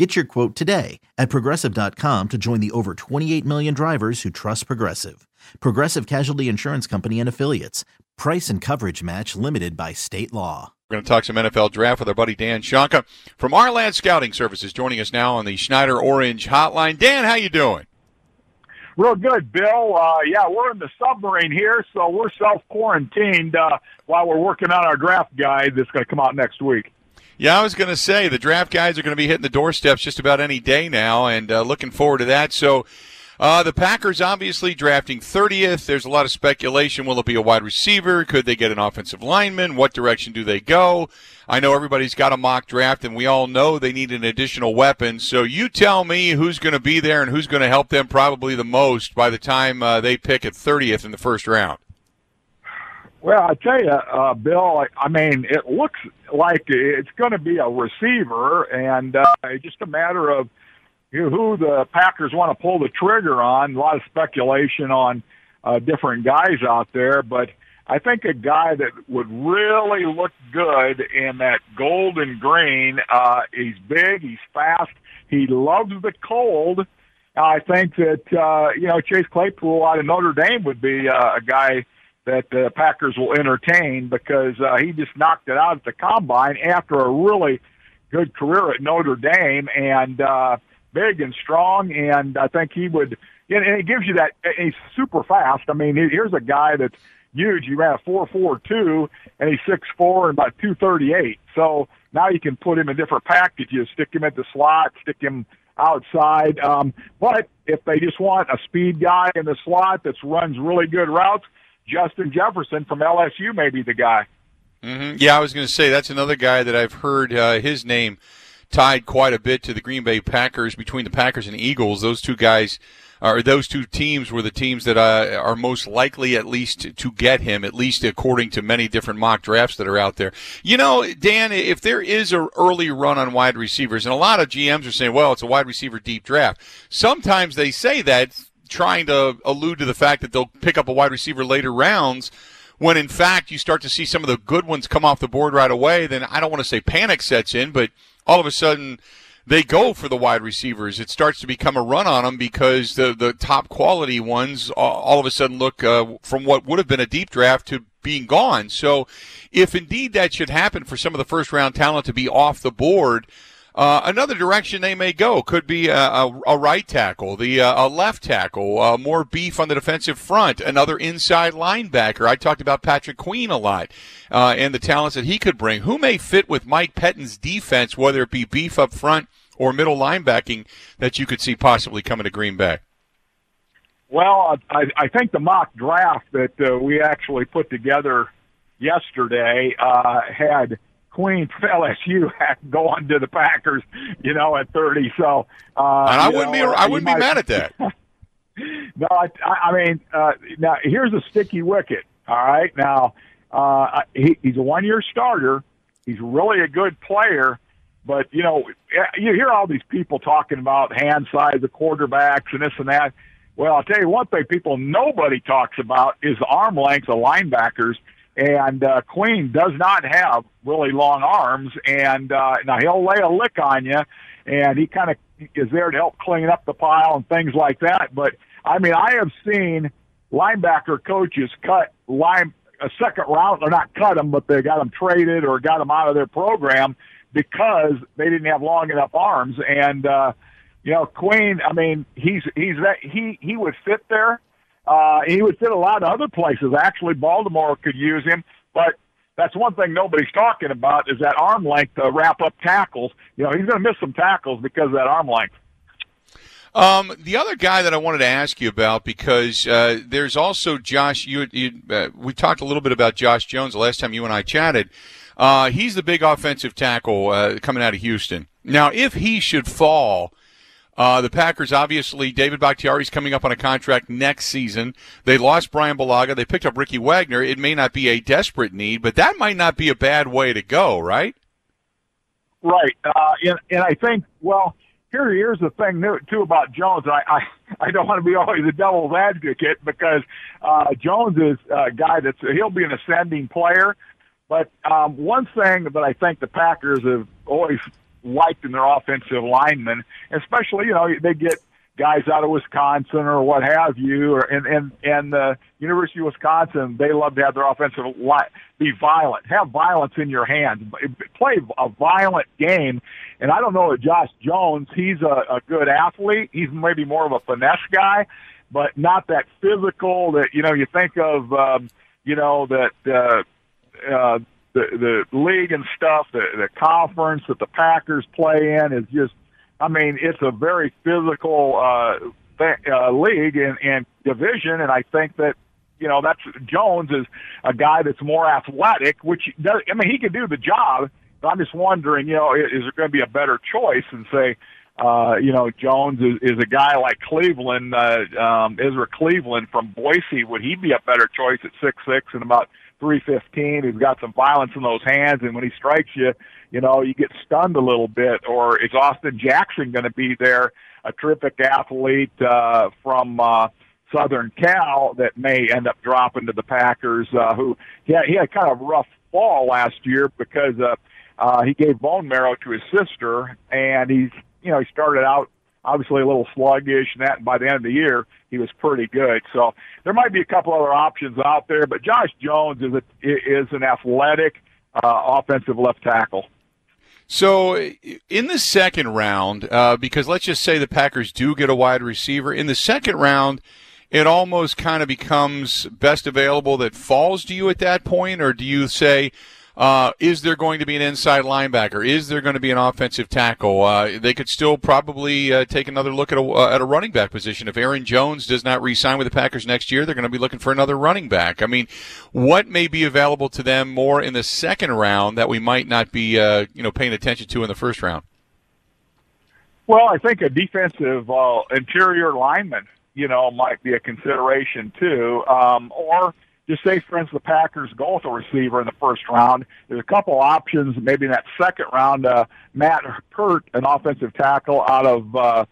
Get your quote today at progressive.com to join the over 28 million drivers who trust Progressive. Progressive Casualty Insurance Company and Affiliates. Price and coverage match limited by state law. We're going to talk some NFL draft with our buddy Dan Shonka from Our Ourlads Scouting Services joining us now on the Schneider Orange Hotline. Dan, how you doing? Real good, Bill. Uh, yeah, we're in the submarine here, so we're self quarantined uh, while we're working on our draft guide that's going to come out next week. Yeah, I was going to say the draft guys are going to be hitting the doorsteps just about any day now, and uh, looking forward to that. So, uh, the Packers obviously drafting 30th. There's a lot of speculation. Will it be a wide receiver? Could they get an offensive lineman? What direction do they go? I know everybody's got a mock draft, and we all know they need an additional weapon. So, you tell me who's going to be there and who's going to help them probably the most by the time uh, they pick at 30th in the first round. Well, I tell you, uh, Bill. I mean, it looks like it's going to be a receiver, and uh, just a matter of who the Packers want to pull the trigger on. A lot of speculation on uh, different guys out there, but I think a guy that would really look good in that golden green. Uh, he's big, he's fast, he loves the cold. I think that uh, you know Chase Claypool out of Notre Dame would be uh, a guy that the Packers will entertain because uh, he just knocked it out at the combine after a really good career at Notre Dame and uh, big and strong. And I think he would, and it gives you that. He's super fast. I mean, here's a guy that's huge. He ran a four four two, and he's six four and about two thirty eight. So now you can put him in different packages. Stick him at the slot. Stick him outside. Um, but if they just want a speed guy in the slot that runs really good routes Justin Jefferson from LSU may be the guy. Mm-hmm. Yeah, I was going to say that's another guy that I've heard uh, his name tied quite a bit to the Green Bay Packers between the Packers and Eagles. Those two guys, or those two teams, were the teams that uh, are most likely, at least, to get him. At least according to many different mock drafts that are out there. You know, Dan, if there is an early run on wide receivers, and a lot of GMs are saying, "Well, it's a wide receiver deep draft." Sometimes they say that trying to allude to the fact that they'll pick up a wide receiver later rounds when in fact you start to see some of the good ones come off the board right away, then I don't want to say panic sets in, but all of a sudden they go for the wide receivers. It starts to become a run on them because the the top quality ones all of a sudden look uh, from what would have been a deep draft to being gone. So if indeed that should happen for some of the first round talent to be off the board, uh, another direction they may go could be a, a, a right tackle, the uh, a left tackle, uh, more beef on the defensive front, another inside linebacker. I talked about Patrick Queen a lot uh, and the talents that he could bring. Who may fit with Mike Pettine's defense, whether it be beef up front or middle linebacking, that you could see possibly coming to Green Bay? Well, I, I think the mock draft that uh, we actually put together yesterday uh, had Queen from LSU going to the Packers, you know, at 30. So, uh, and I wouldn't know, be, I wouldn't might, be mad at that. no, I, I mean, uh, now here's a sticky wicket. All right. Now, uh, he, he's a one year starter. He's really a good player. But, you know, you hear all these people talking about hand size of quarterbacks and this and that. Well, I'll tell you one thing people nobody talks about is the arm length of linebackers and uh, Queen does not have really long arms, and uh, now he'll lay a lick on you, and he kind of is there to help clean up the pile and things like that. But I mean, I have seen linebacker coaches cut line a second round, or not cut them, but they got them traded or got them out of their program because they didn't have long enough arms. And uh, you know, Queen, I mean, he's he's that he he would fit there uh, he would fit a lot of other places. Actually, Baltimore could use him. but that's one thing nobody's talking about is that arm length to wrap up tackles. You know, he's going to miss some tackles because of that arm length. Um, the other guy that I wanted to ask you about because uh, there's also Josh. You, you uh, we talked a little bit about Josh Jones the last time you and I chatted. Uh, he's the big offensive tackle uh, coming out of Houston. Now, if he should fall, uh, the Packers obviously David Bakhtiari's coming up on a contract next season. They lost Brian Bulaga. They picked up Ricky Wagner. It may not be a desperate need, but that might not be a bad way to go, right? Right, uh, and, and I think well here, here's the thing too about Jones. I, I, I don't want to be always the devil's advocate because uh, Jones is a guy that's he'll be an ascending player. But um, one thing that I think the Packers have always liked in their offensive linemen, especially you know they get guys out of Wisconsin or what have you, or and and and the University of Wisconsin, they love to have their offensive line be violent, have violence in your hands, play a violent game. And I don't know that Josh Jones, he's a, a good athlete. He's maybe more of a finesse guy, but not that physical that you know you think of. Um, you know that. Uh, uh, the the league and stuff, the the conference that the Packers play in is just I mean, it's a very physical uh, uh, league and, and division, and I think that you know that's Jones is a guy that's more athletic, which does, I mean he can do the job. But I'm just wondering, you know, is, is there going to be a better choice and say, uh, you know, Jones is, is a guy like Cleveland, uh, um, Ezra Cleveland from Boise. Would he be a better choice at six six and about three fifteen? Who's got some violence in those hands, and when he strikes you, you know, you get stunned a little bit. Or is Austin Jackson going to be there, a terrific athlete uh, from uh, Southern Cal that may end up dropping to the Packers? Uh, who he had, he had kind of rough fall last year because uh, uh, he gave bone marrow to his sister, and he's you know he started out obviously a little sluggish and that and by the end of the year he was pretty good. So there might be a couple other options out there but josh jones is a is an athletic uh offensive left tackle. So, in the second round, uh, because let's just say the Packers do get a wide receiver, in the second round, it almost kind of becomes best available that falls to you at that point, or do you say, uh, is there going to be an inside linebacker? Is there going to be an offensive tackle? Uh, they could still probably uh, take another look at a, uh, at a running back position. If Aaron Jones does not re-sign with the Packers next year, they're going to be looking for another running back. I mean, what may be available to them more in the second round that we might not be, uh, you know, paying attention to in the first round? Well, I think a defensive uh, interior lineman, you know, might be a consideration too, um, or just say, for instance, the Packers go with a receiver in the first round. There's a couple options, maybe in that second round. Uh, Matt Peart, an offensive tackle out of uh,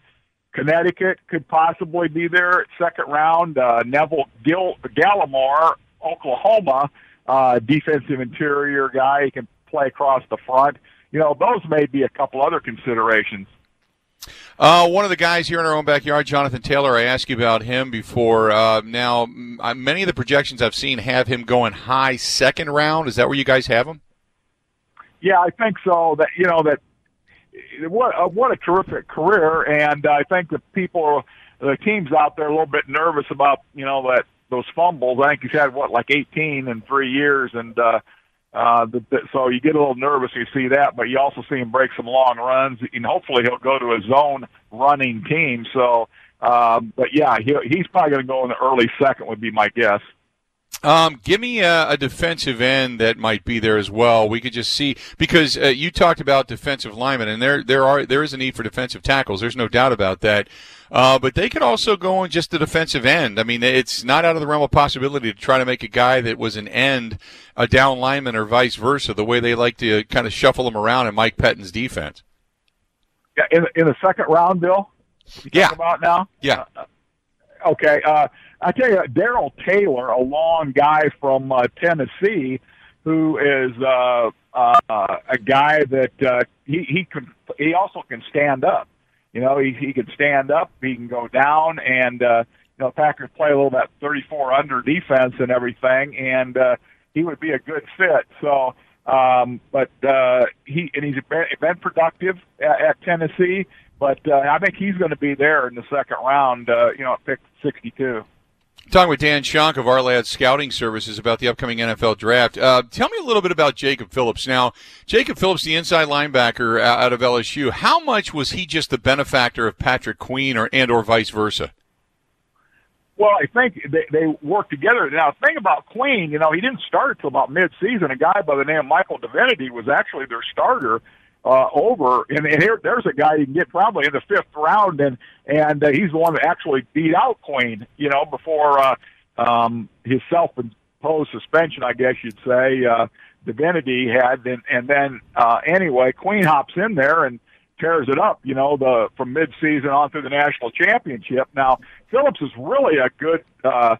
Connecticut, could possibly be there. Second round, uh, Neville Gil- Gallimore, Oklahoma, uh, defensive interior guy. He can play across the front. You know, those may be a couple other considerations. Uh, one of the guys here in our own backyard, Jonathan Taylor, I asked you about him before. Uh, now, many of the projections I've seen have him going high second round. Is that where you guys have him? Yeah, I think so. That you know that what uh, what a terrific career, and I think the people, the teams out there, a little bit nervous about you know that those fumbles. I think he's had what like 18 in three years, and uh, uh, the, the, so you get a little nervous when you see that, but you also see him break some long runs, and hopefully he'll go to a zone running team. So, um, but yeah, he, he's probably going to go in the early second, would be my guess. Um, give me a, a, defensive end that might be there as well. We could just see because uh, you talked about defensive linemen, and there there are there is a need for defensive tackles. There's no doubt about that. Uh, but they could also go on just the defensive end. I mean, it's not out of the realm of possibility to try to make a guy that was an end a down lineman or vice versa. The way they like to kind of shuffle them around in Mike Pettine's defense. Yeah, in in the second round, Bill. yeah. About now. Yeah. Uh, okay. Uh, I tell you, Darrell Taylor, a long guy from uh, Tennessee, who is uh, uh, a guy that uh, he he can he also can stand up. You know, he he can stand up, he can go down, and uh, you know, Packers play a little bit 34 under defense and everything, and uh, he would be a good fit. So, um, but uh, he and he's been, been productive at, at Tennessee. But uh, I think he's going to be there in the second round. Uh, you know, at pick 62. Talking with Dan Shonk of Ourlads Scouting Services about the upcoming NFL draft. Uh, tell me a little bit about Jacob Phillips. Now, Jacob Phillips, the inside linebacker out of LSU, how much was he just the benefactor of Patrick Queen or and or vice versa? Well, I think they, they work together. Now, the thing about Queen, you know, he didn't start until about mid-season. A guy by the name of Michael Divinity was actually their starter uh, over. And, and here, there's a guy you can get probably in the fifth round, and and uh, he's the one that actually beat out Queen. You know, before uh, um, his self-imposed suspension, I guess you'd say. Uh, Divinity had, and, and then uh, anyway, Queen hops in there and tears it up. You know, the from mid-season on through the national championship. Now, Phillips is really a good. Uh,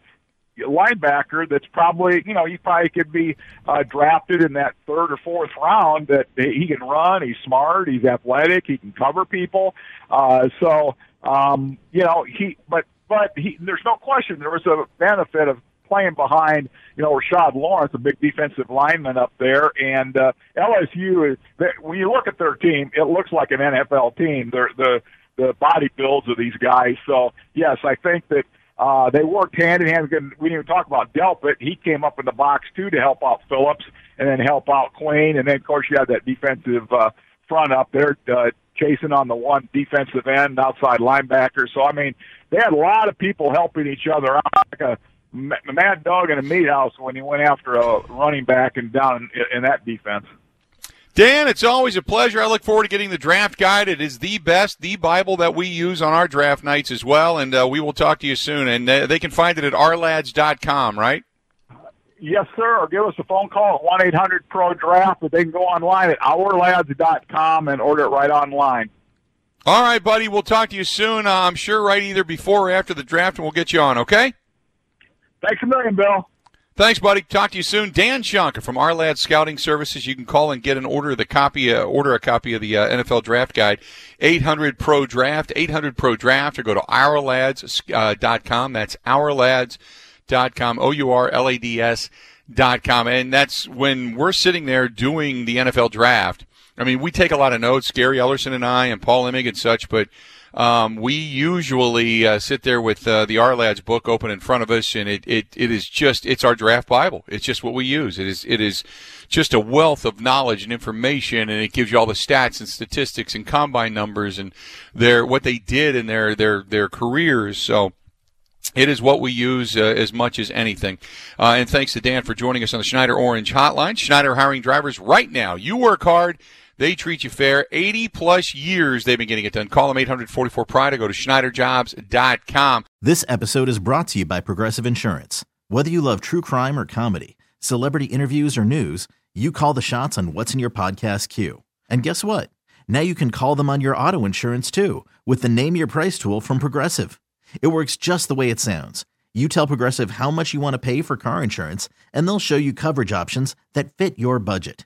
linebacker that's probably you know he probably could be uh, drafted in that third or fourth round. That he can run, he's smart, he's athletic, he can cover people. Uh, so um, you know he, but but he, there's no question there was a benefit of playing behind, you know, Rashard Lawrence, a big defensive lineman up there, and uh, LSU is. When you look at their team, it looks like an NFL team. They're the the body builds of these guys. So yes, I think that uh, they worked hand in hand. We didn't even talk about Delpit. He came up in the box too to help out Phillips and then help out Queen. And then of course you have that defensive uh, front up there uh, chasing on the one defensive end, outside linebacker. So I mean, they had a lot of people helping each other out, like a mad dog in a meat house when he went after a running back and down in, in that defense. Dan, it's always a pleasure. I look forward to getting the draft guide. It is the best, the Bible that we use on our draft nights as well. And uh, we will talk to you soon. And uh, they can find it at ourlads.com, right? Yes, sir. Or give us a phone call at 1 800 Pro Draft. But they can go online at ourlads.com and order it right online. All right, buddy. We'll talk to you soon. Uh, I'm sure right either before or after the draft, and we'll get you on, okay? Thanks a million, Bill. Thanks, buddy. Talk to you soon. Dan Shonka from Ourlad Scouting Services. You can call and get an order the copy, uh, order a copy of the uh, NFL Draft Guide, 800 Pro Draft, 800 Pro Draft, or go to ourlads.com. That's ourlads.com, O U R L A D S dot com, and that's when we're sitting there doing the NFL Draft. I mean, we take a lot of notes, Gary Ellerson and I, and Paul Emig and such, but um, we usually uh, sit there with uh, the Lads book open in front of us, and it, it, it is just it's our draft Bible. It's just what we use. It is it is just a wealth of knowledge and information, and it gives you all the stats and statistics and combine numbers and their what they did in their their their careers. So. It is what we use uh, as much as anything. Uh, and thanks to Dan for joining us on the Schneider Orange Hotline. Schneider hiring drivers right now. You work hard they treat you fair. 80 plus years they've been getting it done. Call them 844 Pride or go to SchneiderJobs.com. This episode is brought to you by Progressive Insurance. Whether you love true crime or comedy, celebrity interviews or news, you call the shots on what's in your podcast queue. And guess what? Now you can call them on your auto insurance too with the Name Your Price tool from Progressive. It works just the way it sounds. You tell Progressive how much you want to pay for car insurance, and they'll show you coverage options that fit your budget.